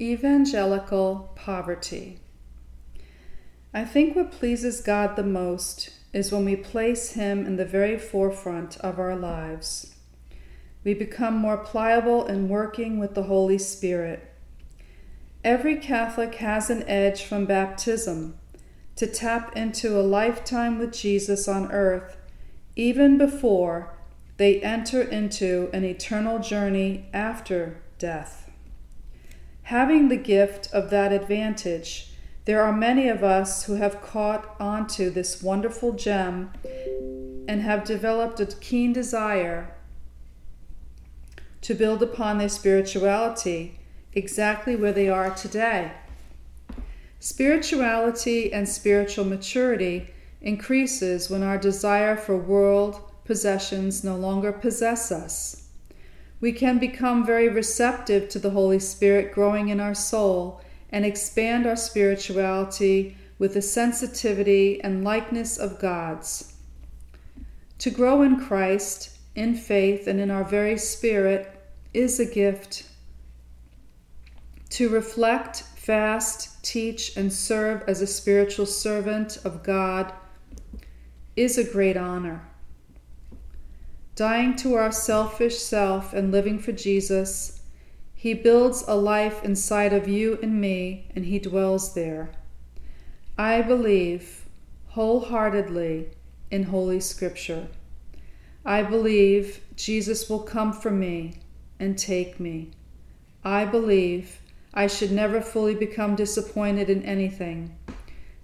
Evangelical poverty. I think what pleases God the most is when we place Him in the very forefront of our lives. We become more pliable in working with the Holy Spirit. Every Catholic has an edge from baptism to tap into a lifetime with Jesus on earth, even before they enter into an eternal journey after death. Having the gift of that advantage, there are many of us who have caught onto this wonderful gem and have developed a keen desire to build upon their spirituality exactly where they are today. Spirituality and spiritual maturity increases when our desire for world possessions no longer possess us we can become very receptive to the Holy Spirit growing in our soul and expand our spirituality with the sensitivity and likeness of God's. To grow in Christ, in faith, and in our very spirit is a gift. To reflect, fast, teach, and serve as a spiritual servant of God is a great honor. Dying to our selfish self and living for Jesus, He builds a life inside of you and me, and He dwells there. I believe wholeheartedly in Holy Scripture. I believe Jesus will come for me and take me. I believe I should never fully become disappointed in anything,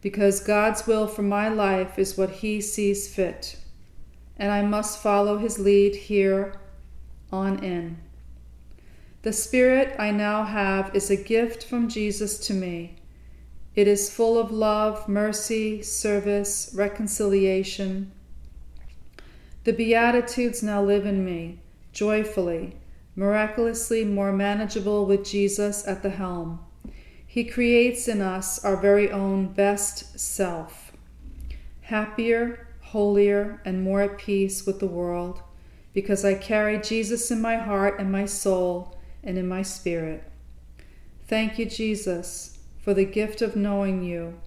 because God's will for my life is what He sees fit and I must follow his lead here on in. The Spirit I now have is a gift from Jesus to me. It is full of love, mercy, service, reconciliation. The Beatitudes now live in me, joyfully, miraculously more manageable with Jesus at the helm. He creates in us our very own best self. Happier, holier, and more at peace with the world, because I carry Jesus in my heart and my soul and in my spirit. Thank you, Jesus, for the gift of knowing you,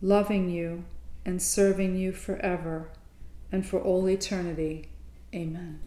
loving you, and serving you forever and for all eternity. Amen.